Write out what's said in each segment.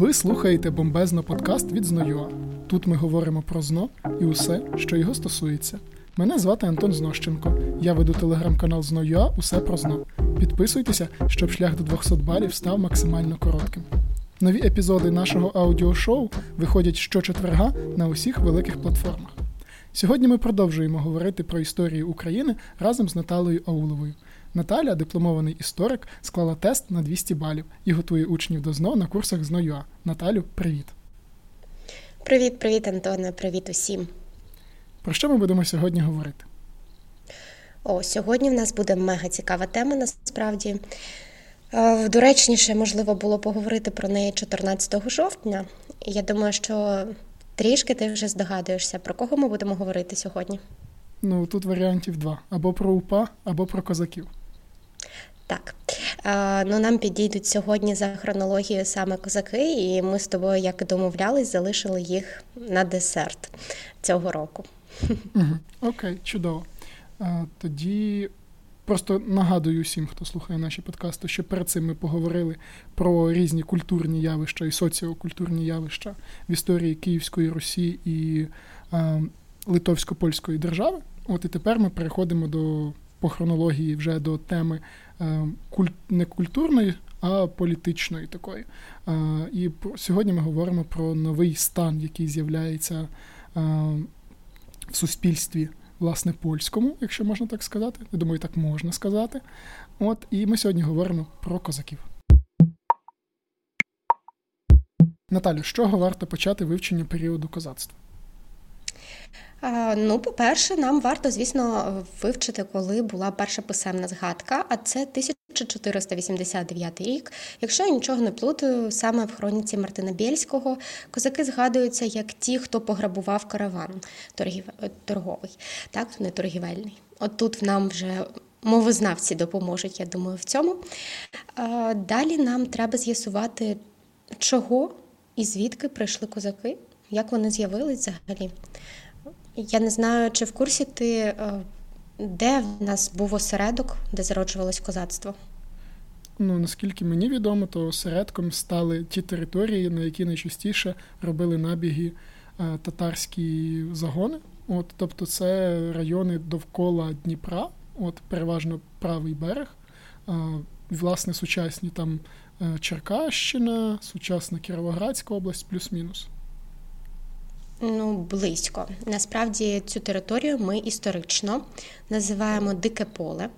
Ви слухаєте бомбезно подкаст від Зною. Тут ми говоримо про зно і усе, що його стосується. Мене звати Антон Знощенко. Я веду телеграм-канал Зною. Усе про зно. Підписуйтеся, щоб шлях до 200 балів став максимально коротким. Нові епізоди нашого аудіошоу виходять щочетверга на усіх великих платформах. Сьогодні ми продовжуємо говорити про історію України разом з Наталою Ауловою. Наталя, дипломований історик, склала тест на 200 балів і готує учнів до ЗНО на курсах ЗНО.ЮА. Наталю, привіт. Привіт, привіт, Антоне, привіт усім. Про що ми будемо сьогодні говорити? О, сьогодні в нас буде мега цікава тема насправді. Е, доречніше, можливо, було поговорити про неї 14 жовтня. Я думаю, що трішки ти вже здогадуєшся, про кого ми будемо говорити сьогодні. Ну, тут варіантів два: або про УПА, або про козаків. Так, ну нам підійдуть сьогодні за хронологією саме козаки, і ми з тобою, як домовлялись, залишили їх на десерт цього року. Окей, чудово. Тоді просто нагадую всім, хто слухає наші подкасти, що перед цим ми поговорили про різні культурні явища і соціокультурні явища в історії Київської Русі і Литовсько-Польської держави. От і тепер ми переходимо до по хронології вже до теми е, куль... не культурної, а політичної такої. Е, і сьогодні ми говоримо про новий стан, який з'являється е, в суспільстві, власне, польському, якщо можна так сказати. Я думаю, так можна сказати. От, і ми сьогодні говоримо про козаків. Наталю, з чого варто почати вивчення періоду козацтва? Ну, по-перше, нам варто, звісно, вивчити, коли була перша писемна згадка, а це 1489 рік. Якщо я нічого не плутаю, саме в хроніці Мартина Бєльського козаки згадуються як ті, хто пограбував караван торговий, так не торгівельний. От тут нам вже мовознавці допоможуть, я думаю, в цьому. Далі нам треба з'ясувати, чого і звідки прийшли козаки, як вони з'явились взагалі. Я не знаю, чи в курсі ти, е, де в нас був осередок, де зароджувалось козацтво? Ну, наскільки мені відомо, то осередком стали ті території, на які найчастіше робили набіги е, татарські загони. От, Тобто це райони довкола Дніпра, от переважно правий берег, е, власне, сучасні там Черкащина, сучасна Кіровоградська область, плюс-мінус. Ну, близько. Насправді цю територію ми історично називаємо Дике поле.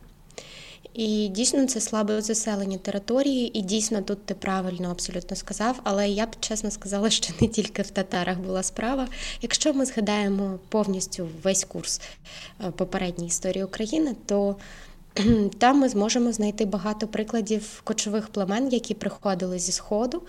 І дійсно це слабо заселені території, і дійсно тут ти правильно абсолютно сказав. Але я б чесно сказала, що не тільки в татарах була справа. Якщо ми згадаємо повністю весь курс е, попередньої історії України, то там ми зможемо знайти багато прикладів кочових племен, які приходили зі Сходу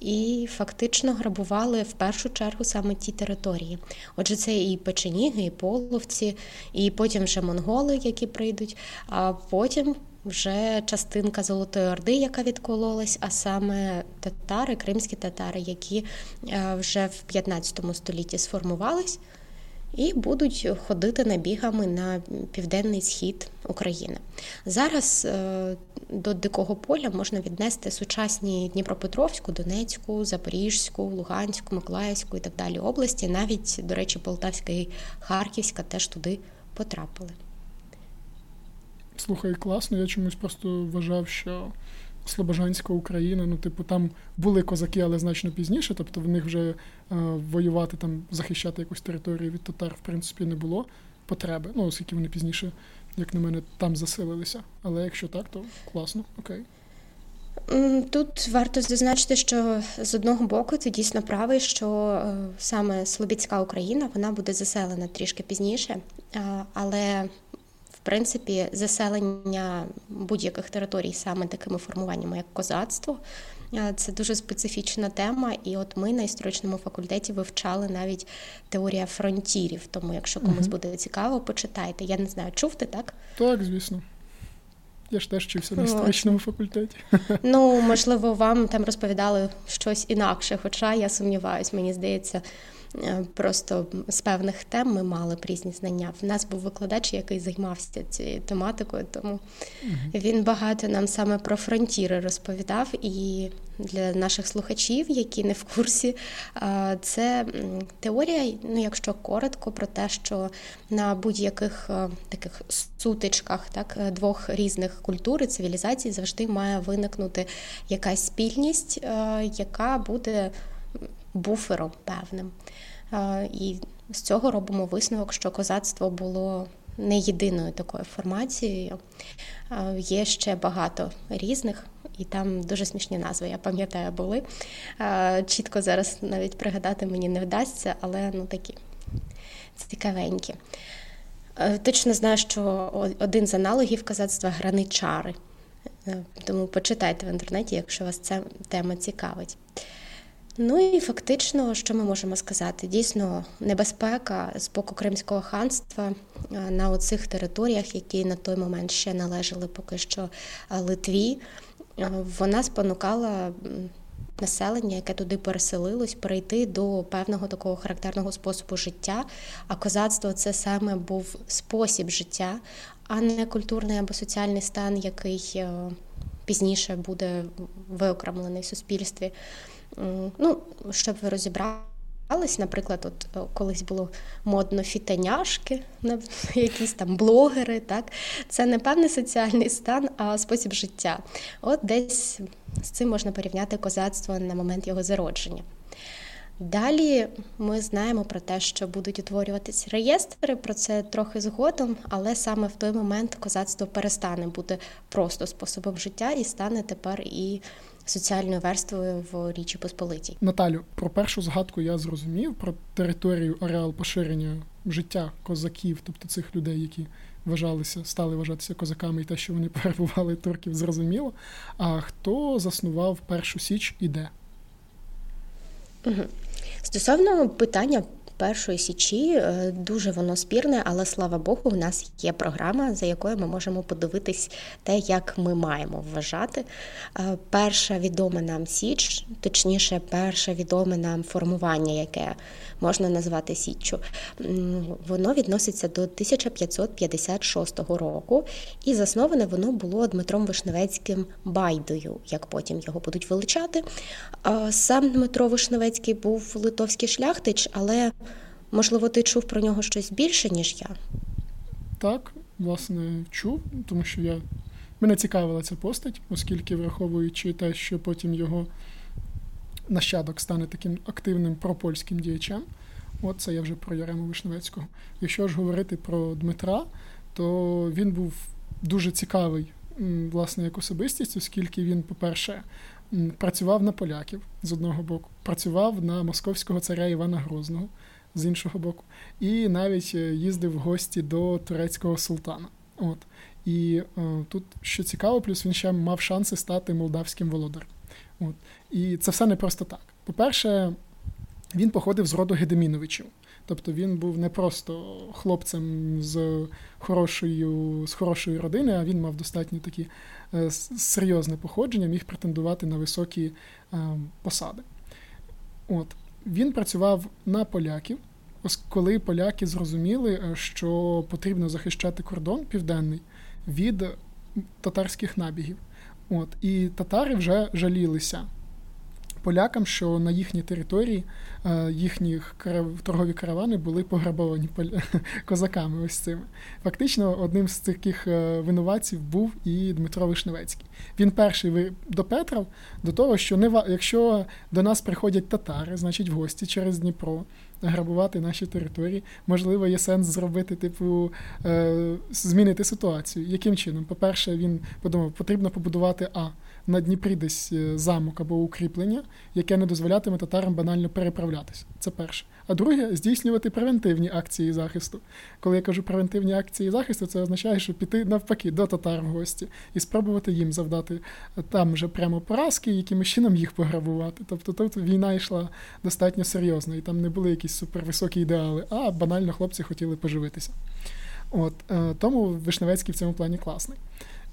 і фактично грабували в першу чергу саме ті території. Отже, це і печеніги, і половці, і потім вже монголи, які прийдуть, а потім вже частинка Золотої Орди, яка відкололась, а саме татари, кримські татари, які е, вже в 15 столітті сформувались і будуть ходити набігами на південний схід України. Зараз е, до дикого поля можна віднести сучасні Дніпропетровську, Донецьку, Запорізьку, Луганську, Миколаївську і так далі області. Навіть, до речі, Полтавська і Харківська теж туди потрапили. Слухай, класно. Я чомусь просто вважав, що Слобожанська Україна, ну, типу, там були козаки, але значно пізніше. Тобто в них вже е, воювати, там, захищати якусь територію від татар, в принципі, не було потреби. Ну, оскільки вони пізніше, як на мене, там заселилися. Але якщо так, то класно, окей. Тут варто зазначити, що з одного боку це дійсно правий, що е, саме Слобідська Україна вона буде заселена трішки пізніше, але в принципі, заселення будь-яких територій саме такими формуваннями, як козацтво, це дуже специфічна тема. І от ми на історичному факультеті вивчали навіть теорія фронтірів. Тому, якщо комусь буде цікаво, почитайте. Я не знаю, чув ти так? Так, звісно. Я ж теж вчився на історичному факультеті. Ну, можливо, вам там розповідали щось інакше, хоча я сумніваюсь, мені здається, Е, просто з певних тем ми мали б різні знання. В нас був викладач, який займався цією тематикою, тому він багато нам саме про фронтіри розповідав. І для наших слухачів, які не в курсі, це теорія, ну якщо коротко, про те, що на будь-яких е, таких сутичках так, двох різних культур і цивілізацій завжди має виникнути якась спільність, е, яка буде буфером певним. І з цього робимо висновок, що козацтво було не єдиною такою формацією. Є ще багато різних, і там дуже смішні назви, я пам'ятаю, були. Чітко зараз навіть пригадати мені не вдасться, але ну такі цікавенькі. Точно знаю, що один з аналогів козацтва граничари. Е, тому почитайте в інтернеті, якщо вас ця тема цікавить. Ну і фактично, що ми можемо сказати? Дійсно, небезпека з боку Кримського ханства е, на оцих територіях, які на той момент ще належали поки що е, Литві, е, вона спонукала населення, яке туди переселилось, перейти до певного такого характерного способу життя. А козацтво це саме був спосіб життя, а не культурний або соціальний стан, який пізніше буде виокремлений в суспільстві. Ну, щоб ви розібрались, наприклад, от е, колись було модно фітеняшки, якісь там блогери. так? Це не певний соціальний стан, а спосіб життя. От десь з цим можна порівняти козацтво на момент його зародження. Далі ми знаємо про те, що будуть утворюватись реєстри, про це трохи згодом, але саме в той момент козацтво перестане бути просто способом життя і стане тепер і соціальною верствою в Річі Посполитій. Наталю, про першу згадку я зрозумів про територію ареал поширення життя козаків, тобто цих людей, які вважалися, стали вважатися козаками, і те, що вони перебували турків, зрозуміло. А хто заснував першу січ і де? Угу. Стосовно питання першої січі е, дуже воно спірне, але слава Богу, в нас є програма, за якою ми можемо подивитись те, як ми маємо вважати. Е, перша відома нам Січ, точніше, перше відоме нам формування, яке можна назвати Січчю, воно відноситься до 1556 року, і засноване воно було Дмитром Вишневецьким Байдою, як потім його будуть величати. Сам Дмитро Вишневецький був литовський шляхтич, але можливо ти чув про нього щось більше, ніж я. Так, власне, чув, тому що я мене цікавила ця постать, оскільки, враховуючи те, що потім його нащадок стане таким активним пропольським діячем. От це я вже про Ярему Вишневецького. Якщо ж говорити про Дмитра, то він був дуже цікавий, власне, як особистість, оскільки він, по-перше, працював на поляків з одного боку, працював на московського царя Івана Грозного з іншого боку, і навіть е, їздив в гості до турецького султана. От. І е, тут що цікаво, плюс він ще мав шанси стати молдавським володарем. От. І це все не просто так. По-перше, він походив з роду Гедеміновичів. Тобто він був не просто хлопцем з хорошою з хорошої родини, а він мав достатньо такі е, серйозне походження, міг претендувати на високі е, посади. От. Він працював на поляків, коли поляки зрозуміли, е, що потрібно захищати кордон південний від татарських набігів. От, І татари вже жалілися полякам, що на їхній території е, їхні торгові каравани були пограбовані козаками. Ось цими. Фактично, одним з таких е, винуватців був і Дмитро Вишневецький. Він перший допетрав до того, що не якщо до нас приходять татари, значить в гості через Дніпро. Грабувати наші території, можливо, є сенс зробити, типу, е, змінити ситуацію. Яким чином? По-перше, він подумав, потрібно побудувати А на Дніпрі десь е, замок або укріплення, яке не дозволятиме татарам банально переправлятися. Це перше. А друге здійснювати превентивні акції захисту. Коли я кажу превентивні акції захисту, це означає, що піти навпаки до татар в гості і спробувати їм завдати е, там вже прямо поразки, якимось чином їх пограбувати. Тобто тут війна йшла достатньо серйозно, і там не були якісь супервисокі ідеали, а банально хлопці хотіли поживитися. От е, Тому Вишневецький в цьому плані класний.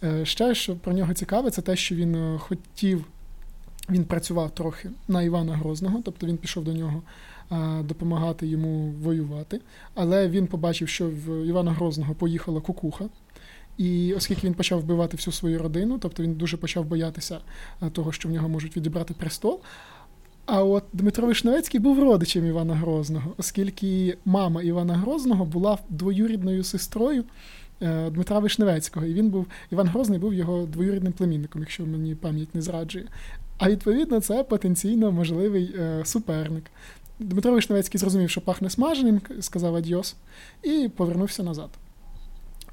Е, ще що про нього цікаве, це те, що він е, хотів він працював трохи на Івана Грозного, тобто він пішов до нього допомагати йому воювати. Але він побачив, що в Івана Грозного поїхала кукуха. І оскільки він почав вбивати всю свою родину, тобто він дуже почав боятися того, що в нього можуть відібрати престол. А от Дмитро Вишневецький був родичем Івана Грозного, оскільки мама Івана Грозного була двоюрідною сестрою е, Дмитра Вишневецького. І він був Іван Грозний був його двоюрідним племінником, якщо мені пам'ять не зраджує. А відповідно, це потенційно можливий е, суперник. Дмитро Вишневецький зрозумів, що пахне смаженим, сказав адьос, і повернувся назад.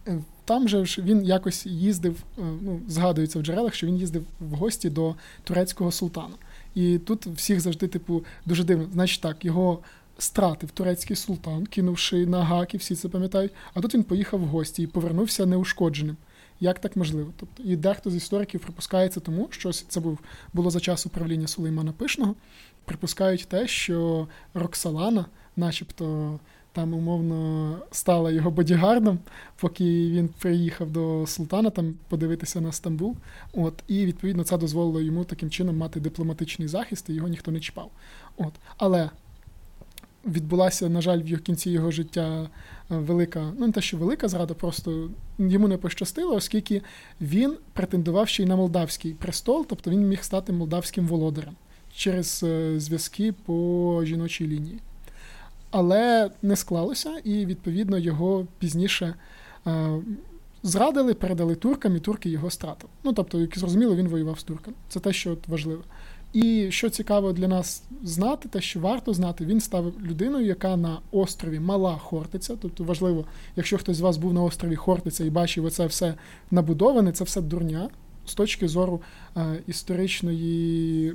Е, там же ж він якось їздив, ну, згадується в джерелах, що він їздив в гості до турецького султана. І тут всіх завжди, типу, дуже дивно. Значить так, його стратив турецький султан, кинувши на гаки, всі це пам'ятають. А тут він поїхав в гості і повернувся неушкодженим. Як так можливо? Тобто, і дехто з істориків припускається тому, що це був було за час управління Сулеймана Пишного. Припускають те, що Роксалана, начебто, там умовно стала його бодігардом, поки він приїхав до султана там подивитися на Стамбул. От, І відповідно це дозволило йому таким чином мати дипломатичний захист, і його ніхто не чіпав. От. Але відбулася, на жаль, в кінці його життя е, велика, ну не те, що велика зрада, просто йому не пощастило, оскільки він претендував ще й на молдавський престол, тобто він міг стати молдавським володарем через е, зв'язки по жіночій лінії але не склалося, і відповідно його пізніше е, зрадили, передали туркам, і турки його стратили. Ну тобто, як зрозуміло, він воював з турками. Це те, що от важливо. І що цікаво для нас знати, те, що варто знати, він став людиною, яка на острові Мала Хортиця. Тобто важливо, якщо хтось з вас був на острові Хортиця і бачив оце все набудоване, це все дурня з точки зору е, історичної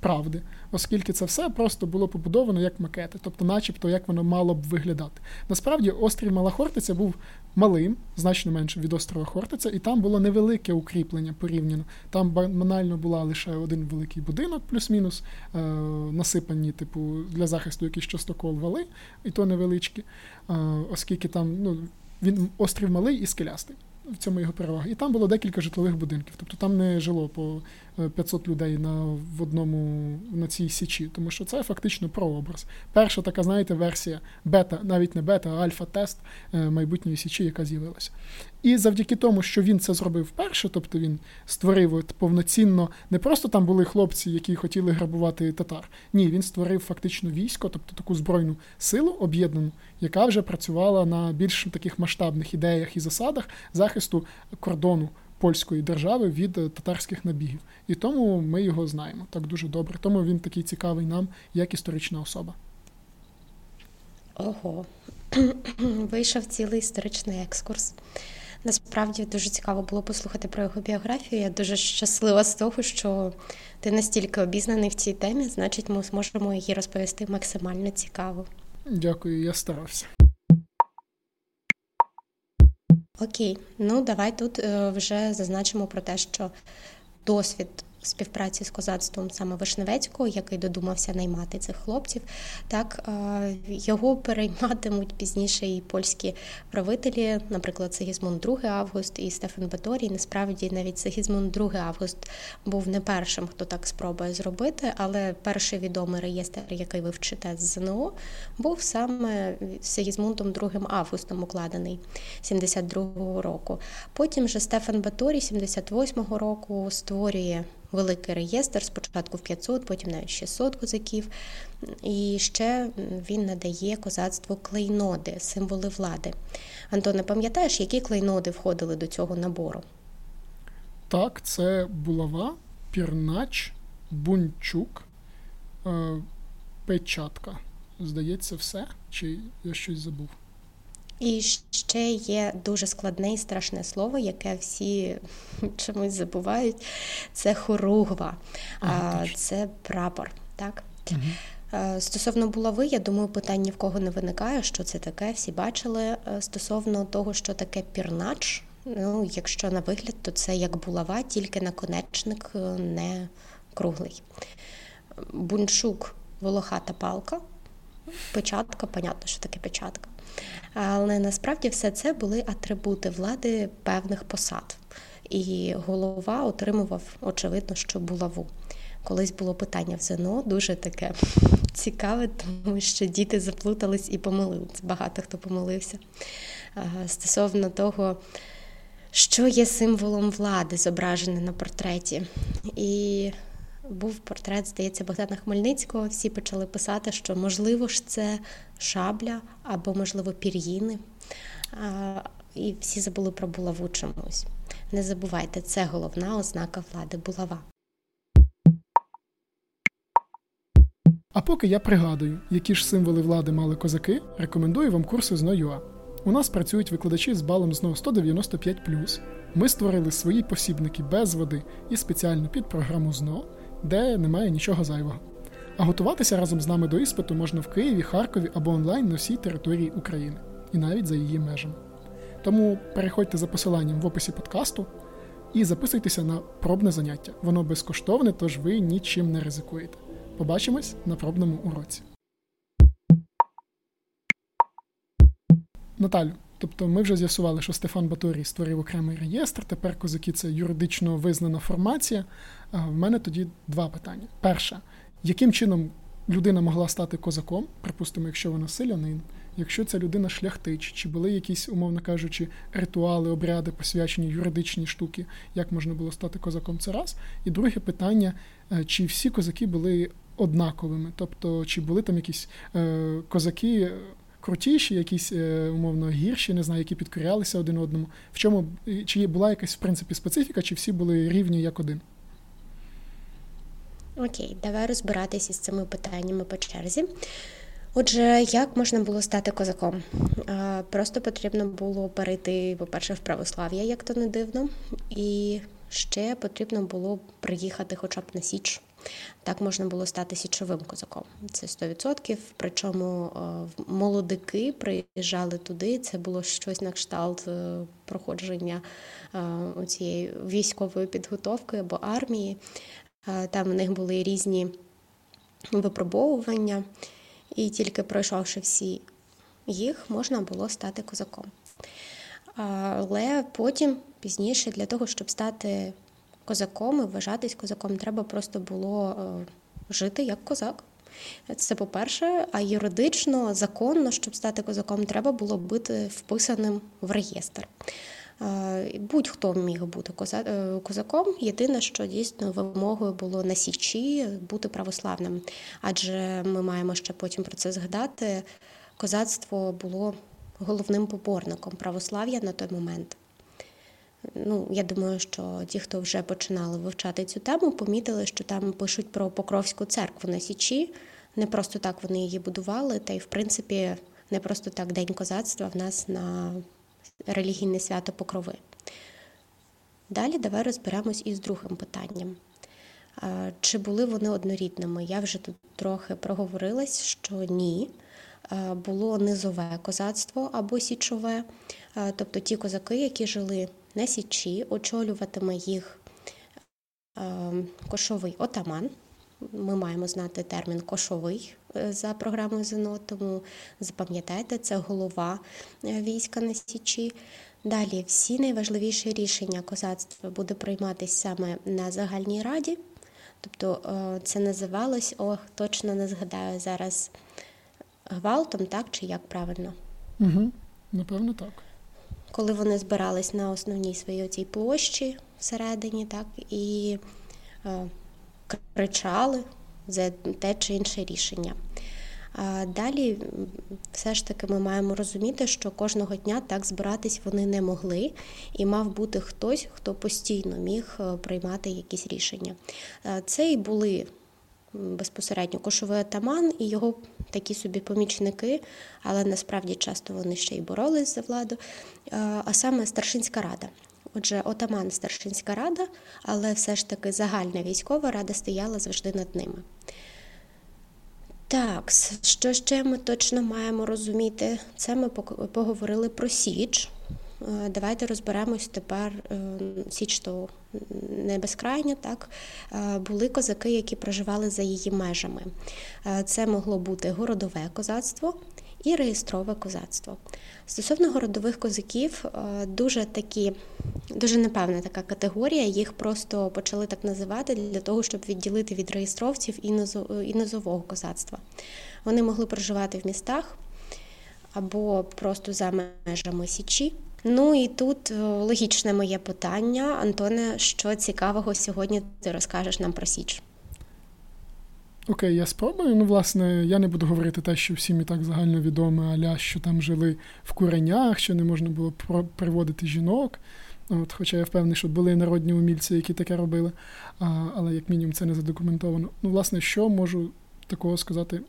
правди, оскільки це все просто було побудовано як макети, тобто, начебто, як воно мало б виглядати. Насправді, острів Мала Хортиця був малим, значно менше від острова Хортиця, і там було невелике укріплення порівняно. Там банально була лише один великий будинок, плюс-мінус, е- насипані, типу, для захисту якийсь частокол вали, і то невеличкі, е- оскільки там ну, він острів малий і скелястий в цьому його перевага. І там було декілька житлових будинків. Тобто там не жило по 500 е, людей на в одному на цій січі, тому що це фактично прообраз. Перша така, знаєте, версія бета, навіть не бета, а альфа-тест е, майбутньої січі, яка з'явилася. І завдяки тому, що він це зробив вперше, тобто він створив повноцінно, не просто там були хлопці, які хотіли грабувати татар. Ні, він створив фактично військо, тобто таку збройну силу об'єднану, яка вже працювала на більш таких масштабних ідеях і засадах захисту кордону польської держави від татарських набігів. І тому ми його знаємо так дуже добре. Тому він такий цікавий нам, як історична особа. Ого, вийшов цілий історичний екскурс. Насправді дуже цікаво було послухати про його біографію. Я дуже щаслива з того, що ти настільки обізнаний в цій темі, значить, ми зможемо її розповісти максимально цікаво. Дякую, я старався. Окей, ну давай тут е, вже зазначимо про те, що досвід співпраці з козацтвом саме Вишневецького, який додумався наймати цих хлопців. Так його перейматимуть пізніше і польські правителі, наприклад, Сигізмунд II Август і Стефан Баторій. Насправді навіть Сигізмунд II Август був не першим, хто так спробує зробити, але перший відомий реєстр, який ви вчите з ЗНО, був саме Сигізмундом II Августом укладений 72-го року. Потім же Стефан Баторій 78-го року створює великий реєстр, спочатку в 500, потім навіть 600 козаків. І ще він надає козацтву клейноди, символи влади. Антоне, пам'ятаєш, які клейноди входили до цього набору? Так, це булава, пірнач, бунчук, е, печатка. Здається, все? Чи я щось забув? І ще є дуже складне і страшне слово, яке всі чомусь забувають. Це хоругва, а, це прапор. так? Угу. Стосовно булави, я думаю, питань ні в кого не виникає, що це таке. Всі бачили. Е, стосовно того, що таке пірнач, ну, якщо на вигляд, то це як булава, тільки наконечник е, не круглий. Буншук волохата палка, печатка, понятно, що таке печатка. Але насправді все це були атрибути влади певних посад. І голова отримував, очевидно, що булаву. колись було питання в ЗНО, дуже таке цікаве, тому що діти заплутались і помилилися. Багато хто помилився стосовно того, що є символом влади, зображене на портреті. І був портрет, здається, Богдана Хмельницького. Всі почали писати, що можливо ж це шабля або, можливо, пір'їни. І всі забули про булаву чомусь. Не забувайте, це головна ознака влади булава. А поки я пригадую, які ж символи влади мали козаки, рекомендую вам курси з НОЮА. У нас працюють викладачі з балом ЗНО 195. Ми створили свої посібники без води і спеціально під програму ЗНО, де немає нічого зайвого. А готуватися разом з нами до іспиту можна в Києві, Харкові або онлайн на всій території України і навіть за її межами. Тому переходьте за посиланням в описі подкасту і записуйтеся на пробне заняття. Воно безкоштовне, тож ви нічим не ризикуєте. Побачимось на пробному уроці. Наталю, тобто ми вже з'ясували, що Стефан Баторій створив окремий реєстр. Тепер козаки це юридично визнана формація. В мене тоді два питання. Перше, яким чином людина могла стати козаком, припустимо, якщо вона селянин, якщо ця людина шляхтич, чи були якісь, умовно кажучи, ритуали, обряди, посвячені юридичні штуки, як можна було стати козаком, це раз. І друге питання: е, чи всі козаки були однаковими? Тобто, чи були там якісь е, козаки крутіші, якісь е, умовно гірші, не знаю, які підкорялися один одному. В чому чи була якась в принципі специфіка, чи всі були рівні як один? Окей, давай розбиратися з цими питаннями по черзі. Отже, як можна було стати козаком? Просто потрібно було перейти, по-перше, в православ'я, як то не дивно, і ще потрібно було приїхати хоча б на Січ. Так можна було стати січовим козаком. Це 100%. Причому е, молодики приїжджали туди. Це було щось на кшталт е, проходження е, цієї військової підготовки або армії. Там у них були різні випробовування, і тільки пройшовши всі їх, можна було стати козаком. Але потім, пізніше, для того, щоб стати козаком і вважатись козаком, треба просто було е, жити як козак. Це по-перше, а юридично, законно, щоб стати козаком, треба було бути вписаним в реєстр. Е, будь-хто міг бути е, козаком. Єдине, що дійсно вимогою було на січі бути православним, адже ми маємо ще потім про це згадати. Козацтво було головним поборником православ'я на той момент. Ну, я думаю, що ті, хто вже починали вивчати цю тему, помітили, що там пишуть про Покровську церкву на Січі. Не просто так вони її будували, та й, в принципі, не просто так День козацтва в нас на релігійне свято Покрови. Далі давай розберемось із другим питанням. Чи були вони однорідними? Я вже тут трохи проговорилась, що ні. Було низове козацтво або січове, тобто ті козаки, які жили на Січі, очолюватиме їх е, кошовий отаман. Ми маємо знати термін кошовий е, за програмою ЗНО, тому запам'ятайте, це голова е, війська на Січі. Далі всі найважливіші рішення козацтва буде прийматися саме на загальній раді. Тобто це називалось, о, точно не згадаю зараз гвалтом, так чи як правильно? Угу, Напевно, так коли вони збирались на основній своїй цій площі всередині, так і е, кричали за те чи інше рішення. А Далі, все ж таки, ми маємо розуміти, що кожного дня так збиратись вони не могли, і мав бути хтось, хто постійно міг е, приймати якісь рішення. Е, це і були безпосередньо кошовий атаман і його такі собі помічники, але насправді часто вони ще й боролись за владу, а саме старшинська рада. Отже, отаман старшинська рада, але все ж таки загальна військова рада стояла завжди над ними. Так, що ще ми точно маємо розуміти? Це ми поговорили про Січ. Е, давайте розберемось тепер е, Січ то не безкрайня, так е, були козаки, які проживали за її межами. Це могло бути городове козацтво і реєстрове козацтво. Стосовно городових козаків, дуже такі, дуже непевна така категорія, їх просто почали так називати для того, щоб відділити від реєстровців і низового козацтва. Вони могли проживати в містах або просто за межами Січі. Ну і тут е, логічне моє питання, Антоне, що цікавого сьогодні ти розкажеш нам про Січ? Окей, я спробую. Ну, власне, я не буду говорити те, що всім і так загально відоме, аля що там жили в куренях, що не можна було приводити жінок. От, Хоча я впевнений, що були народні умільці, які таке робили, а, але як мінімум це не задокументовано. Ну, власне, що можу такого сказати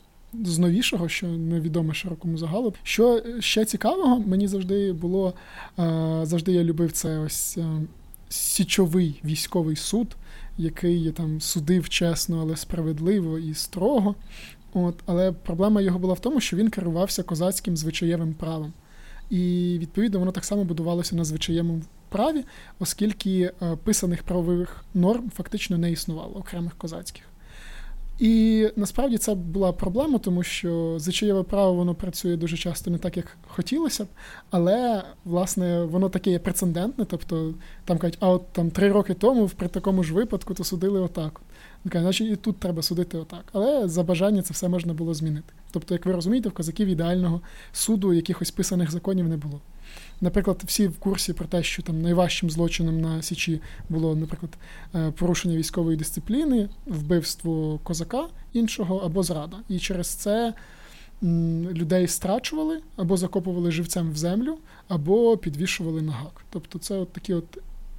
з новішого, що невідоме широкому загалу. Що ще цікавого, мені завжди було завжди я любив це ось січовий військовий суд, який там судив чесно, але справедливо і строго. От, Але проблема його була в тому, що він керувався козацьким звичаєвим правом. І відповідно воно так само будувалося на звичаєвому праві, оскільки писаних правових норм фактично не існувало окремих козацьких. І насправді це була проблема, тому що звичаєве право воно працює дуже часто не так, як хотілося б, але власне воно таке є прецедентне. Тобто там кажуть, а от там три роки тому при такому ж випадку то судили отак. Значить, і тут треба судити отак. Але за бажання це все можна було змінити. Тобто, як ви розумієте, в козаків ідеального суду якихось писаних законів не було. Наприклад, всі в курсі про те, що там найважчим злочином на Січі було, наприклад, е, порушення військової дисципліни, вбивство козака іншого або зрада. І через це людей страчували або закопували живцем в землю, або підвішували на гак. Тобто, це от такі от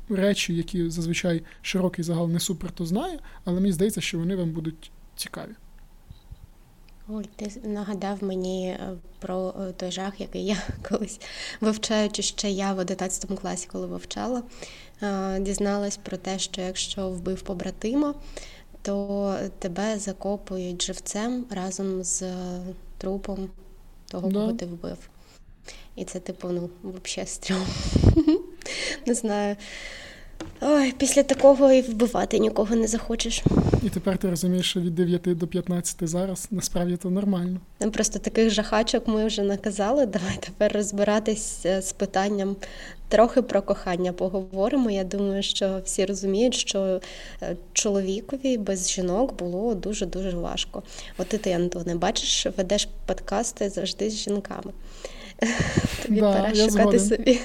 речі, які зазвичай широкий загал не супер то знає, але мені здається, що вони вам будуть цікаві. Ой, ти нагадав мені е, про е, той жах, який я колись вивчаючи ще я в 11 класі, коли вивчала, е, дізналась про те, що якщо вбив побратима, то тебе закопують живцем разом з трупом того, да. кого ти вбив. І це, типу, ну, взагалі стрьом. Не знаю. Ой, Після такого і вбивати нікого не захочеш. І тепер ти розумієш, що від 9 до 15 зараз насправді то нормально. Просто таких жахачок ми вже наказали. Давай тепер розбиратись е, з питанням трохи про кохання поговоримо. Я думаю, що всі розуміють, що е, чоловікові без жінок було дуже-дуже важко. От і ти, Антоне, бачиш, ведеш подкасти завжди з жінками. Тобі да, пора шукати собі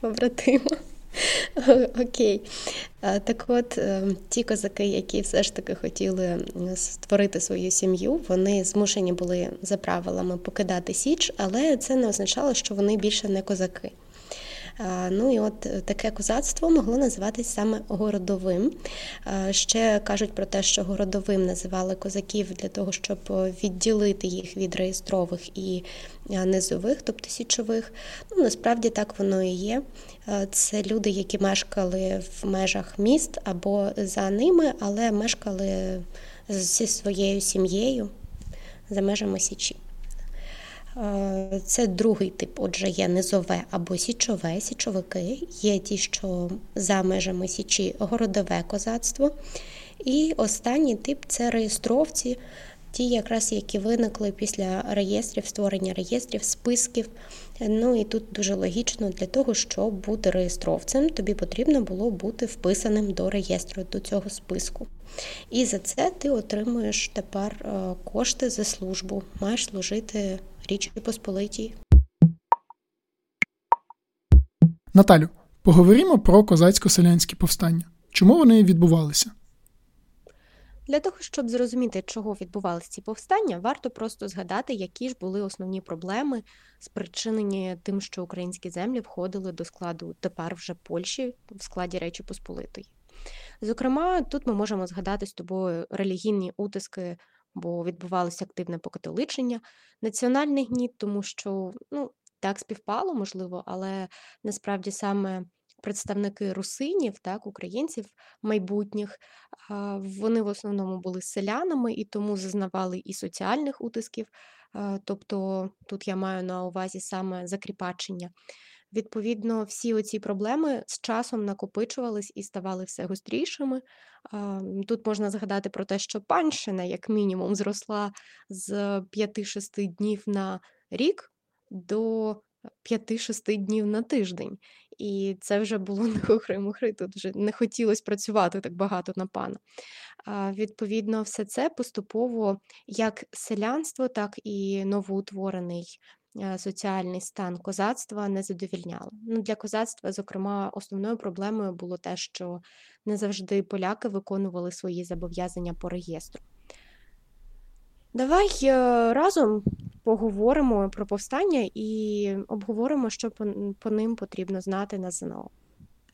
побратима. Окей. Так от е, ті козаки, які все ж таки хотіли створити свою сім'ю, вони змушені були за правилами покидати Січ, але це не означало, що вони більше не козаки. Ну і от е, таке козацтво могло називатись саме городовим. Ще кажуть про те, що городовим називали козаків для того, щоб відділити їх від реєстрових і низових, тобто січових. Ну, Насправді так воно і є. Це люди, які мешкали в межах міст або за ними, але мешкали зі своєю сім'єю за межами Січі. Е, це другий тип, отже, є низове або січове січовики, є ті, що за межами січі городове козацтво. І останній тип це реєстровці, ті, якраз які виникли після реєстрів, створення реєстрів, списків. Ну і тут дуже логічно для того, щоб бути реєстровцем, тобі потрібно було бути вписаним до реєстру до цього списку. І за це ти отримуєш тепер е, кошти за службу, маєш служити Річі Посполитій. Наталю, поговоримо про козацько-селянські повстання. Чому вони відбувалися? Для того, щоб зрозуміти, чого відбувалися ці повстання, варто просто згадати, які ж були основні проблеми, спричинені тим, що українські землі входили до складу тепер вже Польщі в складі Речі Посполитої. Зокрема, тут ми можемо згадати з тобою релігійні утиски, бо відбувалося активне покатоличення, національний гніт, тому що ну, так співпало, можливо, але насправді саме представники русинів, так, українців майбутніх, вони в основному були селянами і тому зазнавали і соціальних утисків. Тобто тут я маю на увазі саме закріпачення. Відповідно, всі оці проблеми з часом накопичувались і ставали все гострішими. Тут можна згадати про те, що панщина, як мінімум, зросла з 5-6 днів на рік до 5-6 днів на тиждень. І це вже було не хохри-мухри, тут вже не хотілося працювати так багато на пана. Відповідно, все це поступово як селянство, так і новоутворений соціальний стан козацтва не задовільняло. Ну, Для козацтва, зокрема, основною проблемою було те, що не завжди поляки виконували свої зобов'язання по реєстру. Давай е, разом поговоримо про повстання і обговоримо, що по, по ним потрібно знати на ЗНО.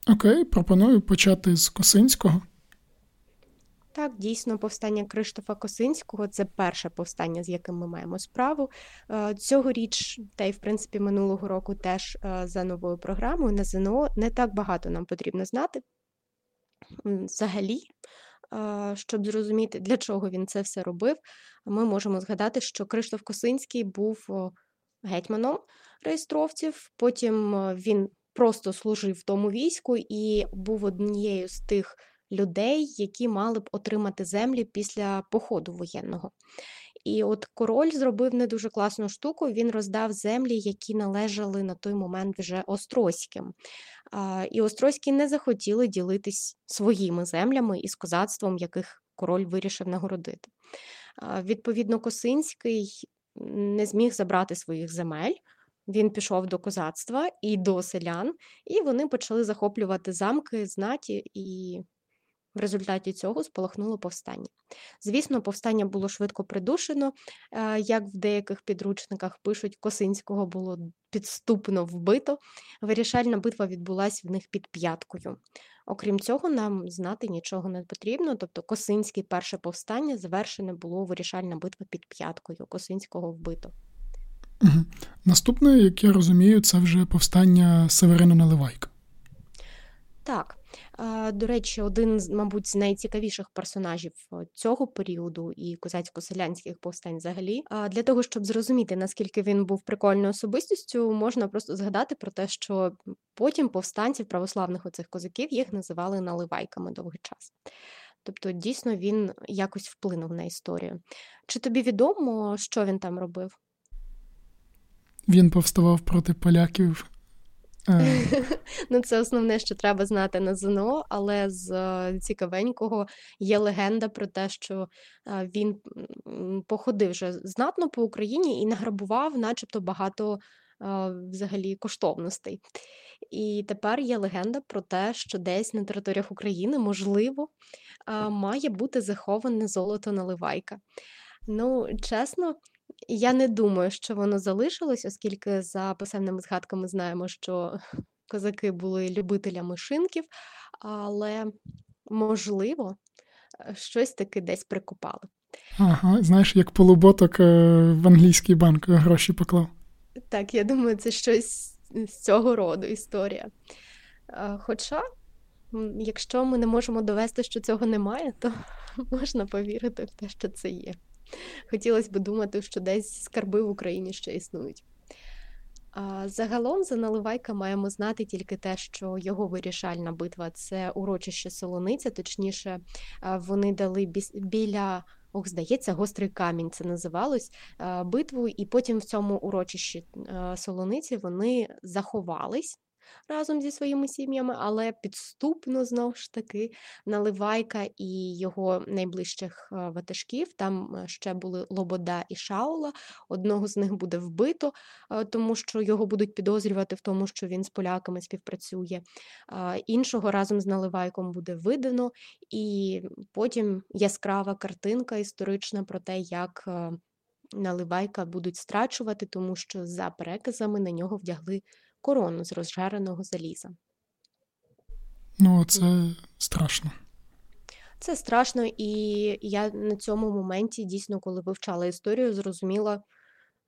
Окей, пропоную почати з Косинського. Так, дійсно, повстання Криштофа Косинського це перше повстання, з яким ми маємо справу. Е, Цьогоріч, та й в принципі минулого року теж е, за новою програмою на ЗНО не так багато нам потрібно знати. Взагалі, е, щоб зрозуміти, для чого він це все робив, ми можемо згадати, що Криштоф Косинський був гетьманом реєстровців, потім він просто служив в тому війську і був однією з тих людей, які мали б отримати землі після походу воєнного. І от король зробив не дуже класну штуку. Він роздав землі, які належали на той момент вже Острозьким. І Острозькі не захотіли ділитись своїми землями із козацтвом, яких король вирішив нагородити. Відповідно, Косинський не зміг забрати своїх земель. Він пішов до козацтва і до селян, і вони почали захоплювати замки, знаті і в результаті цього спалахнуло повстання. Звісно, повстання було швидко придушено, е, як в деяких підручниках пишуть, Косинського було підступно вбито. Вирішальна битва відбулася в них під п'яткою. Окрім цього, нам знати нічого не потрібно. Тобто, Косинське перше повстання завершене було вирішальна битва під п'яткою. Косинського вбито. Угу. Наступне, як я розумію, це вже повстання Северина Наливайка. Так. До речі, один з, мабуть, з найцікавіших персонажів цього періоду і козацько-селянських повстань взагалі. Для того, щоб зрозуміти, наскільки він був прикольною особистістю, можна просто згадати про те, що потім повстанців православних оцих козаків їх називали наливайками довгий час. Тобто, дійсно, він якось вплинув на історію. Чи тобі відомо, що він там робив? Він повставав проти поляків Ну, це основне, що треба знати на ЗНО, але з е, цікавенького є легенда про те, що е, він походив вже знатно по Україні і награбував, начебто, багато е, взагалі коштовностей. І тепер є легенда про те, що десь на територіях України, можливо, має бути заховане золото наливайка. Ну, чесно, я не думаю, що воно залишилось, оскільки за писемними згадками знаємо, що козаки були любителями шинків, але можливо, е, щось таки десь прикопали. Ага, знаєш, як полуботок е, в англійський банк гроші поклав. Так, я думаю, це щось з цього роду історія. Е, хоча, якщо ми не можемо довести, що цього немає, то можна повірити в те, що це є. Хотілося б думати, що десь скарби в Україні ще існують. Загалом за Наливайка маємо знати тільки те, що його вирішальна битва це урочище Солониця, точніше, вони дали біля. Ох, здається, гострий камінь це називалось битву, і потім в цьому урочищі Солониці вони заховались разом зі своїми сім'ями, але підступно знову ж таки Наливайка і його найближчих е, ватажків. Там е, ще були Лобода і Шаула. Одного з них буде вбито, е, тому що його будуть підозрювати в тому, що він з поляками співпрацює. Іншого разом з Наливайком буде видано, і потім яскрава картинка історична про те, як. Наливайка будуть страчувати, тому що за переказами на нього вдягли корону з розжареного заліза. Ну, це страшно. Це страшно, і я на цьому моменті, дійсно, коли вивчала історію, зрозуміла,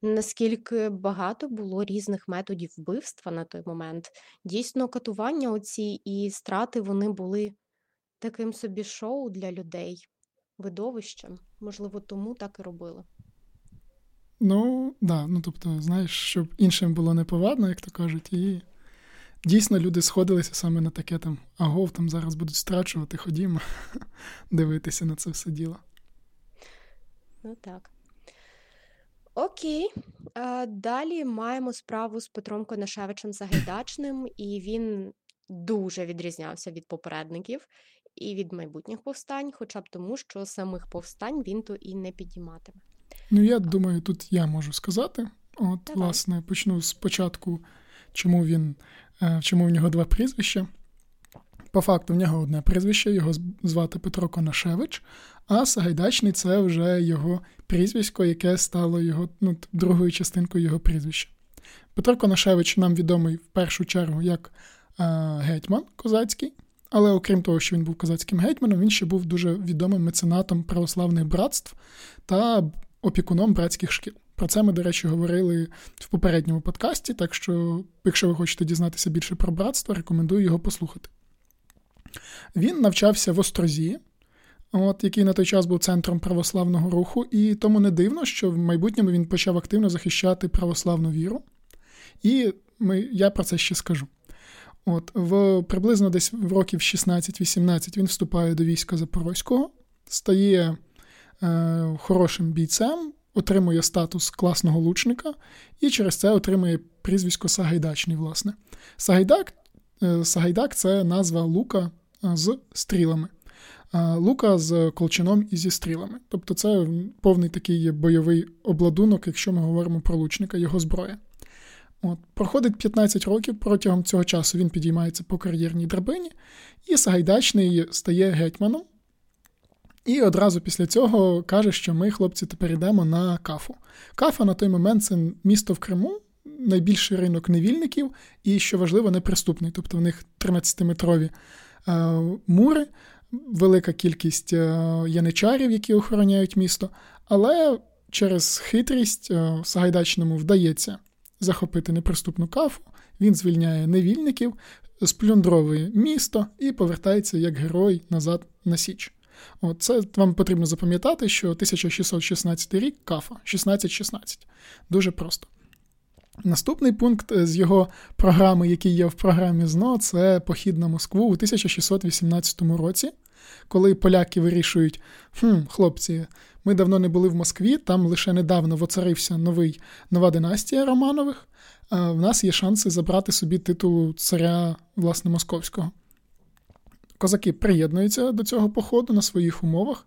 наскільки багато було різних методів вбивства на той момент. Дійсно, катування оці і страти вони були таким собі шоу для людей, видовищем. Можливо, тому так і робили. Ну, да, ну тобто, знаєш, щоб іншим було неповадно, як то кажуть, і дійсно люди сходилися саме на таке там, агов, там зараз будуть страчувати, ходімо дивитися на це все діло. Ну так. Окей. Далі маємо справу з Петром Конашевичем Загайдачним, і він дуже відрізнявся від попередників і від майбутніх повстань, хоча б тому, що самих повстань він то і не підійматиме. Ну, я думаю, тут я можу сказати. От, Давай. власне, почну спочатку, чому він, е, чому в нього два прізвища. По факту, в нього одне прізвище, його звати Петро Конашевич, а Сагайдачний це вже його прізвисько, яке стало його ну, другою частинкою його прізвища. Петро Конашевич нам відомий в першу чергу як е, гетьман козацький, але окрім того, що він був козацьким гетьманом, він ще був дуже відомим меценатом православних братств та опікуном братських шкіл. Про це ми, до речі, говорили в попередньому подкасті, так що, якщо ви хочете дізнатися більше про братство, рекомендую його послухати. Він навчався в Острозі, от, який на той час був центром православного руху, і тому не дивно, що в майбутньому він почав активно захищати православну віру. І ми, я про це ще скажу. От, в Приблизно десь в років 16-18 він вступає до війська Запорозького, стає е, хорошим бійцем, отримує статус класного лучника і через це отримує прізвисько Сагайдачний. власне. Сагайдак е, Сагайдак це назва лука е, з стрілами. Лука з колчаном і зі стрілами. Тобто це повний такий бойовий обладунок, якщо ми говоримо про лучника, його зброя. От, Проходить 15 років, протягом цього часу він підіймається по кар'єрній драбині, і Сагайдачний стає гетьманом. І одразу після цього каже, що ми, хлопці, тепер йдемо на кафу. Кафа на той момент це місто в Криму, найбільший ринок невільників, і, що важливо, неприступний. Тобто в них 13-метрові е, мури, велика кількість е, яничарів, які охороняють місто. Але через хитрість е, Сагайдачному вдається захопити неприступну кафу, він звільняє невільників, сплюндровує місто і повертається як герой назад на Січ. От, Це вам потрібно запам'ятати, що 1616 рік кафа 1616. Дуже просто. Наступний пункт з його програми, який є в програмі ЗНО, це похід на Москву у 1618 році, коли поляки вирішують: хм, хлопці, ми давно не були в Москві, там лише недавно воцарився новий, нова династія Романових. А в нас є шанси забрати собі титул царя власне московського. Козаки приєднуються до цього походу на своїх умовах,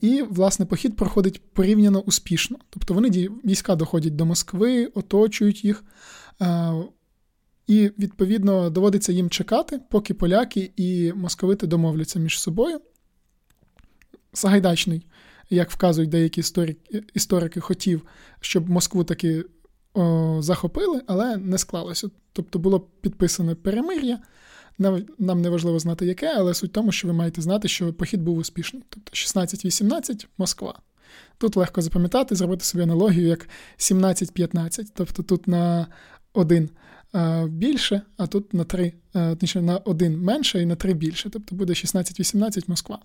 і, власне, похід проходить порівняно успішно. Тобто вони війська доходять до Москви, оточують їх, і, відповідно, доводиться їм чекати, поки поляки і московити домовляться між собою. Сагайдачний як вказують деякі історики, історики, хотів, щоб Москву таки о, захопили, але не склалося. Тобто було підписане перемир'я. Нам не важливо знати, яке, але суть в тому, що ви маєте знати, що похід був успішний. Тобто 16-18 Москва. Тут легко запам'ятати, зробити собі аналогію як 17-15. Тобто тут на один більше, а тут на три, точніше, на один менше і на три більше. Тобто буде 16-18 Москва.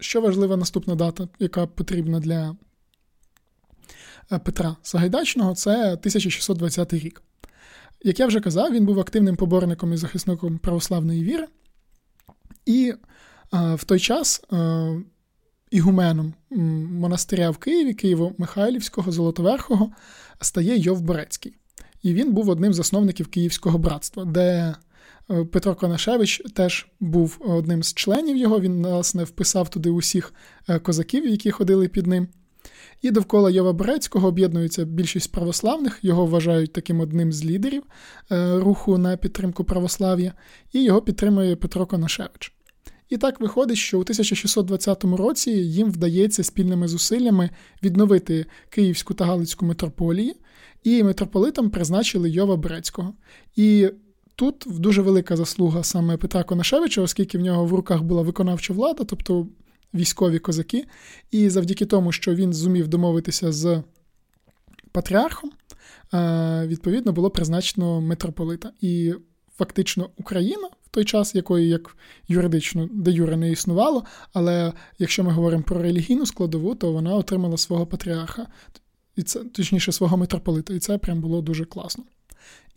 Що важлива наступна дата, яка потрібна для е, Петра Сагайдачного, це 1620 рік. Як я вже казав, він був активним поборником і захисником православної віри, і а, е, в той час а, е, ігуменом монастиря в Києві, Києво-Михайлівського, Золотоверхого, стає Йов Борецький. І він був одним з засновників Київського братства, де Е, Петро Конашевич теж був одним з членів його. Він, власне, вписав туди усіх козаків, які ходили під ним. І довкола Йова Борецького об'єднується більшість православних, його вважають таким одним з лідерів е, руху на підтримку православ'я, і його підтримує Петро Конашевич. І так виходить, що у 1620 році їм вдається спільними зусиллями відновити Київську та Галицьку митрополії, і митрополитом призначили Йова Брецького. І Тут дуже велика заслуга саме Петра Конашевича, оскільки в нього в руках була виконавча влада, тобто військові козаки. І завдяки тому, що він зумів домовитися з патріархом, е, відповідно було призначено митрополита. І фактично Україна в той час, якої як юридично де юре не існувало, але якщо ми говоримо про релігійну складову, то вона отримала свого патріарха, і це точніше свого митрополита, і це прям було дуже класно.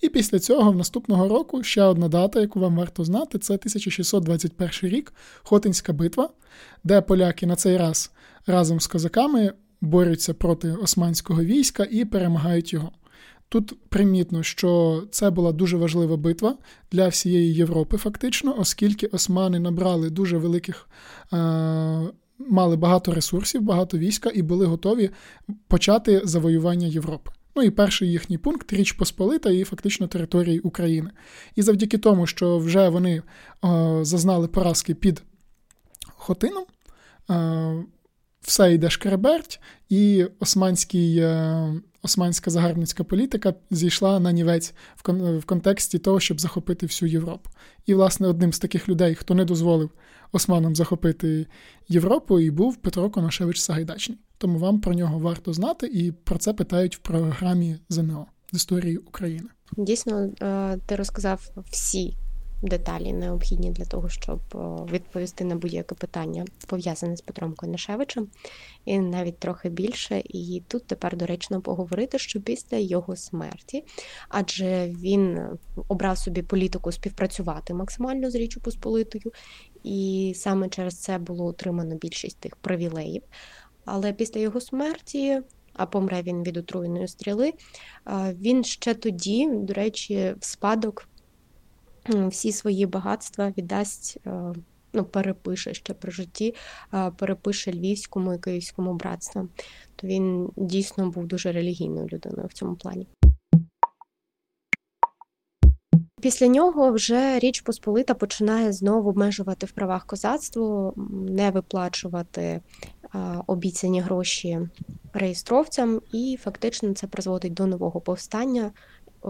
І після цього, в наступного року, ще одна дата, яку вам варто знати, це 1621 рік, Хотинська битва, де поляки на цей раз разом з козаками борються проти османського війська і перемагають його. Тут примітно, що це була дуже важлива битва для всієї Європи, фактично, оскільки османи набрали дуже великих, е, мали багато ресурсів, багато війська і були готові почати завоювання Європи. Ну і перший їхній пункт Річ Посполита і фактично території України. І завдяки тому, що вже вони о, зазнали поразки під Хотином, о, все йде шкреберть, і османський, е, османська загарбницька політика зійшла на нівець в, кон, в контексті того, щоб захопити всю Європу. І, власне, одним з таких людей, хто не дозволив османам захопити Європу, і був Петро Конашевич Сагайдачний. Тому вам про нього варто знати, і про це питають в програмі ЗНО з історії України. Дійсно, е, ти розказав всі деталі необхідні для того, щоб відповісти на будь-яке питання пов'язане з Петром Конашевичем, і навіть трохи більше. І тут тепер доречно поговорити, що після його смерті, адже він обрав собі політику співпрацювати максимально з Річчю Посполитою, і саме через це було отримано більшість тих привілеїв. Але після його смерті, а помре він від отруєної стріли, він ще тоді, до речі, в спадок всі свої багатства віддасть, ну, перепише ще при житті, перепише львівському і київському братствам. То він дійсно був дуже релігійною людиною в цьому плані. Після нього вже Річ Посполита починає знову обмежувати в правах козацтво, не виплачувати обіцяні гроші реєстровцям, і фактично це призводить до нового повстання.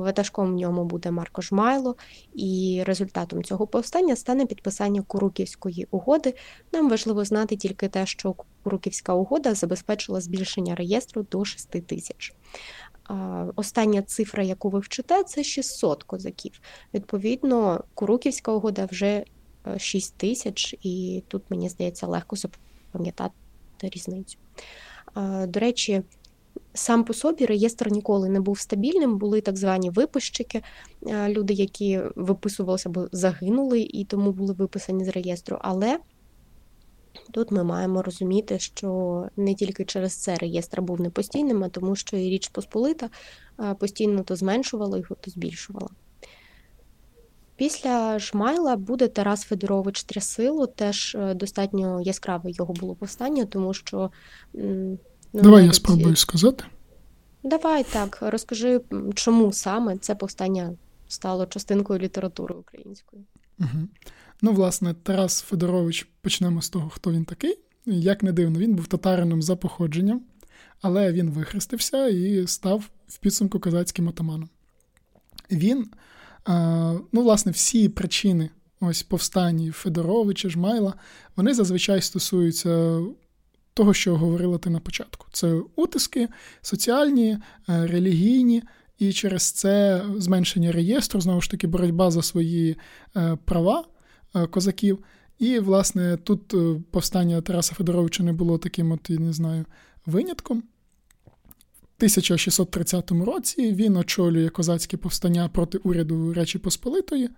Ватажком в ньому буде Марко Жмайло, і результатом цього повстання стане підписання Куруківської угоди. Нам важливо знати тільки те, що Куруківська угода забезпечила збільшення реєстру до 6 тисяч. Остання цифра, яку ви вчите, це 600 козаків. Відповідно, Куруківська угода вже 6 е, тисяч, і тут мені здається легко запам'ятати різницю. До речі, сам по собі реєстр ніколи не був стабільним, були так звані виписчики, люди, які виписувалися, бо загинули і тому були виписані з реєстру. Але тут ми маємо розуміти, що не тільки через це реєстр був непостійним, а тому що і Річ Посполита постійно то зменшувала його, то збільшувала. Після Шмайла буде Тарас Федорович Трясило, теж е, достатньо яскраве його було повстання, тому що. Ну, Давай навіть... я спробую сказати. Давай так, розкажи, чому саме це повстання стало частинкою літератури української. Угу. Ну, власне, Тарас Федорович, почнемо з того, хто він такий. Як не дивно, він був татарином за походженням, але він вихрестився і став в підсумку козацьким отаманом. Він Ну, власне, всі причини ось повстанні Федоровича, Жмайла, вони зазвичай стосуються того, що говорила ти на початку. Це утиски соціальні, е, релігійні, і через це зменшення реєстру, знову ж таки, боротьба за свої е, права е, козаків. І, власне, тут повстання Тараса Федоровича не було таким, от, я не знаю, винятком. В 1630 році він очолює козацьке повстання проти уряду Речі Посполитої,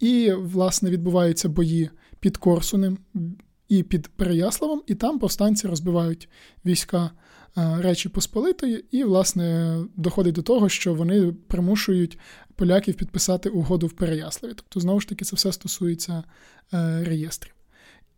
і, власне, відбуваються бої під Корсунем і під Переяславом, і там повстанці розбивають війська е, Речі Посполитої, і, власне, доходить до того, що вони примушують поляків підписати угоду в Переяславі. Тобто, знову ж таки, це все стосується е, реєстрів.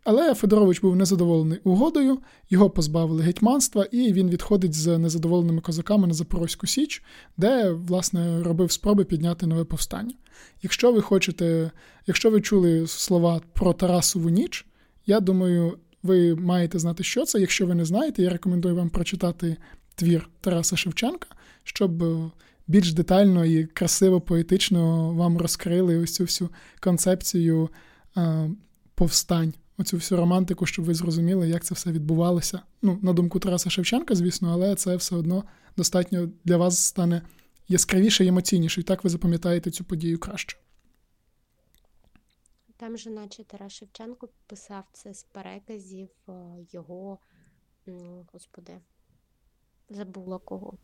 Але Федорович був незадоволений угодою, його позбавили гетьманства, і він відходить з незадоволеними козаками на Запорозьку Січ, де, власне, робив спроби підняти нове повстання. Якщо ви хочете, якщо ви чули слова про Тарасову ніч, я думаю, ви маєте знати, що це. Якщо ви не знаєте, я рекомендую вам прочитати твір Тараса Шевченка, щоб більш детально і красиво, поетично вам розкрили ось цю всю концепцію повстань оцю всю романтику, щоб ви зрозуміли, як це все відбувалося. Ну, на думку Тараса Шевченка, звісно, але це все одно достатньо для вас стане яскравіше і емоційніше, і так ви запам'ятаєте цю подію краще. Там же, наче Тарас Шевченко писав це з переказів е, його, господи, забула кого.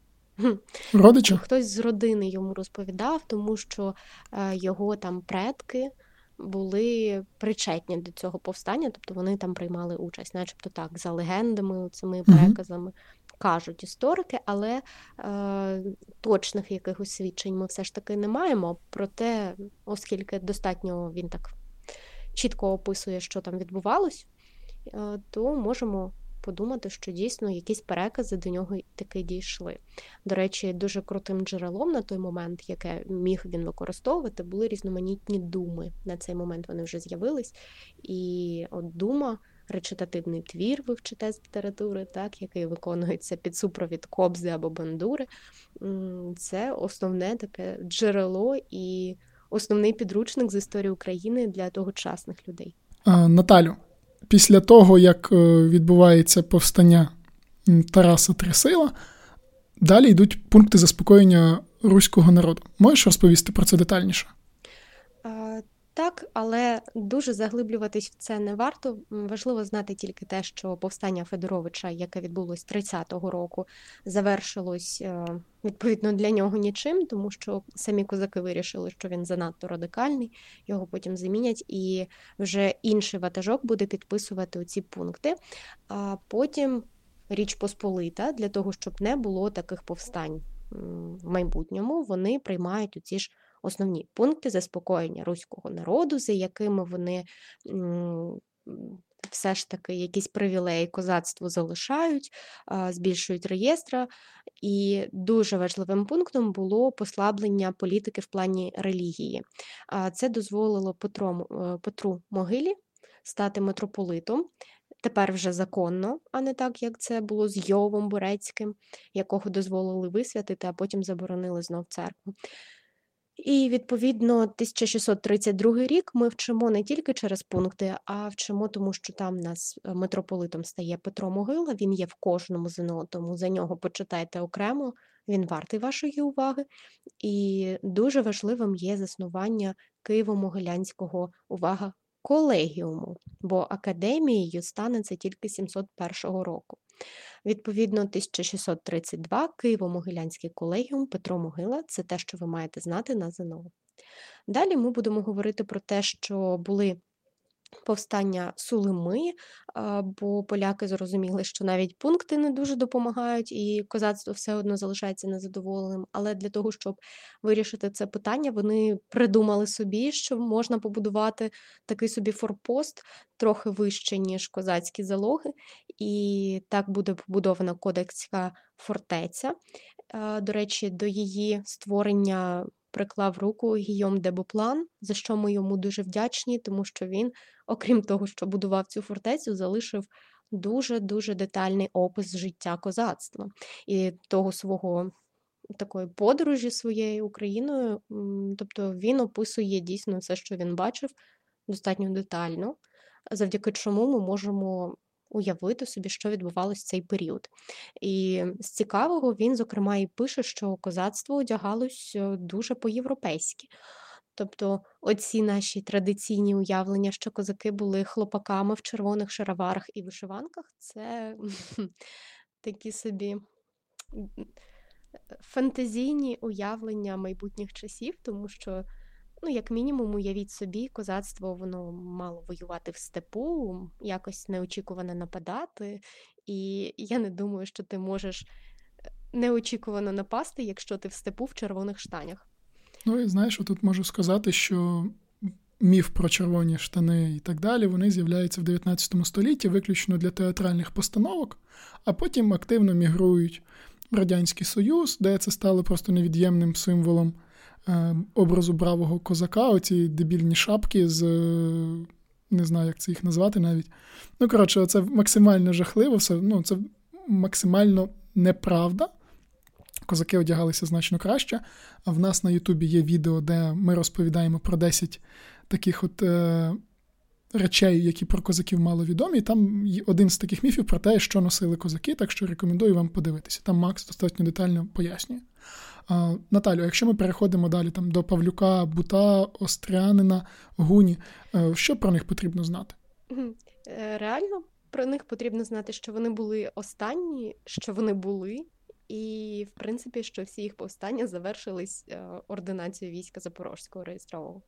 Родича? Хтось з родини йому розповідав, тому що е, його там предки були причетні до цього повстання, тобто вони там приймали участь, начебто так, за легендами, цими переказами. кажуть історики, але е, точних якихось свідчень ми все ж таки не маємо. Проте, оскільки достатньо він так чітко описує, що там відбувалось, е, то можемо подумати, що дійсно якісь перекази до нього таки дійшли. До речі, дуже крутим джерелом на той момент, яке міг він використовувати, були різноманітні думи. На цей момент вони вже з'явились. І от дума. Речитативний твір вивчите з літератури, так, який виконується під супровід кобзи або бандури. Це основне таке джерело і основний підручник з історії України для тогочасних людей. Наталю, після того, як е, відбувається повстання Тараса Тресила, далі йдуть пункти заспокоєння руського народу. Можеш розповісти про це детальніше? Так, але дуже заглиблюватись в це не варто. Важливо знати тільки те, що повстання Федоровича, яке відбулось 30-го року, завершилось е, відповідно для нього нічим, тому що самі козаки вирішили, що він занадто радикальний, його потім замінять, і вже інший ватажок буде підписувати ці пункти. А потім Річ Посполита для того, щоб не було таких повстань в майбутньому, вони приймають у ці ж основні пункти заспокоєння руського народу, за якими вони все ж таки якісь привілеї козацтву залишають, збільшують реєстра. І дуже важливим пунктом було послаблення політики в плані релігії. Це дозволило Петру, е, Петру Могилі стати митрополитом. Тепер вже законно, а не так, як це було з Йовом Бурецьким, якого дозволили висвятити, а потім заборонили знов церкву. І відповідно 1632 рік ми вчимо не тільки через пункти, а вчимо, тому що там нас е, митрополитом стає Петро Могила. Він є в кожному ЗНО, тому за нього почитайте окремо. Він вартий вашої уваги. І дуже важливим є заснування Києво-Могилянського увага колегіуму, бо академією стане це тільки 701 року. Відповідно, 1632 Києво-Могилянський колегіум Петро Могила це те, що ви маєте знати на ЗНО. Далі ми будемо говорити про те, що були повстання Сулими, бо поляки зрозуміли, що навіть пункти не дуже допомагають, і козацтво все одно залишається незадоволеним. Але для того, щоб вирішити це питання, вони придумали собі, що можна побудувати такий собі форпост трохи вище, ніж козацькі залоги, і так буде побудована кодекська фортеця. До речі, до її створення приклав руку Гійом де Боплан, за що ми йому дуже вдячні, тому що він, окрім того, що будував цю фортецю, залишив дуже-дуже детальний опис життя козацтва і того свого. Такої подорожі своєю Україною, тобто він описує дійсно все, що він бачив, достатньо детально, завдяки чому ми можемо уявити собі, що відбувалося в цей період. І з цікавого він, зокрема, і пише, що козацтво одягалось е, дуже по-європейськи. Тобто, оці наші традиційні уявлення, що козаки були хлопаками в червоних шароварах і вишиванках, це такі собі фантазійні уявлення майбутніх часів, тому що Ну, як мінімум, уявіть собі, козацтво воно мало воювати в степу, якось неочікувано нападати. І я не думаю, що ти можеш е, неочікувано напасти, якщо ти в степу в червоних штанях. Ну і знаєш, тут можу сказати, що міф про червоні штани і так далі, вони з'являються в 19 столітті виключно для театральних постановок, а потім активно мігрують в Радянський Союз, де це стало просто невід'ємним символом. Е, образу бравого козака, оці дебільні шапки з. Не знаю, як це їх назвати навіть. Ну, коротше, це максимально жахливо, все, ну, це максимально неправда. Козаки одягалися значно краще. А в нас на Ютубі є відео, де ми розповідаємо про 10 таких от е, речей, які про козаків мало відомі. І там один з таких міфів про те, що носили козаки, так що рекомендую вам подивитися. Там Макс достатньо детально пояснює. А, Наталю, якщо ми переходимо далі там, до Павлюка, Бута, Острянина, Гуні, е, що про них потрібно знати? Е, реально про них потрібно знати, що вони були останні, що вони були, і, в принципі, що всі їх повстання завершились е, ординацією війська Запорозького реєстрового.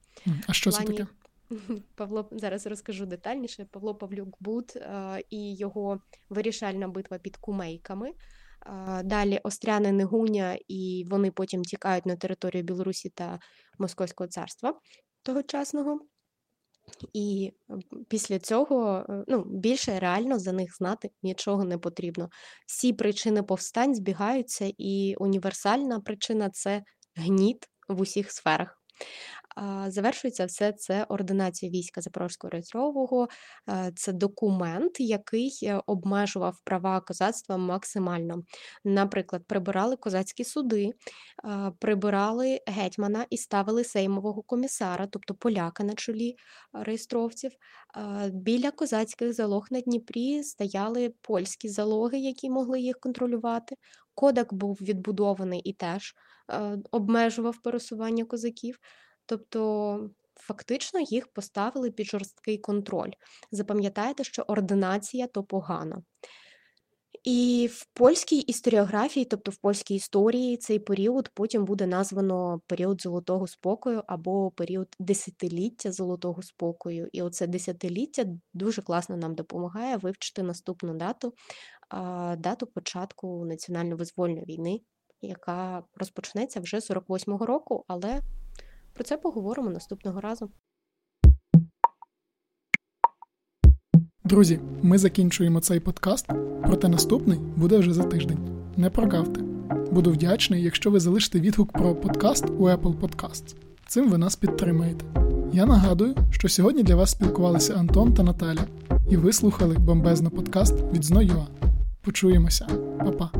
А що Плані... це таке? Павло зараз розкажу детальніше. Павло Павлюк Бут і його вирішальна битва під кумейками. Далі Остряни Негуня, і вони потім тікають на територію Білорусі та Московського царства тогочасного. І після цього е, ну, більше реально за них знати нічого не потрібно. Всі причини повстань збігаються, і універсальна причина це гніт в усіх сферах. Завершується все це ординацією війська Запорозького реєстрового. Це документ, який е, обмежував права козацтва максимально. Наприклад, прибирали козацькі суди, прибирали гетьмана і ставили сеймового комісара, тобто поляка на чолі реєстровців. Біля козацьких залог на Дніпрі стояли польські залоги, які могли їх контролювати. Кодек був відбудований і теж е, обмежував пересування козаків. Тобто, фактично їх поставили під жорсткий контроль. Запам'ятайте, що ординація то погано. І в польській історіографії, тобто в польській історії, цей період потім буде названо період золотого спокою або період десятиліття золотого спокою. І оце десятиліття дуже класно нам допомагає вивчити наступну дату, дату початку національно-визвольної війни, яка розпочнеться вже 48-го року, але про це поговоримо наступного разу. Друзі, ми закінчуємо цей подкаст, проте наступний буде вже за тиждень. Не прогавте. Буду вдячний, якщо ви залишите відгук про подкаст у Apple Podcasts. Цим ви нас підтримаєте. Я нагадую, що сьогодні для вас спілкувалися Антон та Наталя, і ви слухали бомбезний подкаст від Зною. Почуємося, Па-па.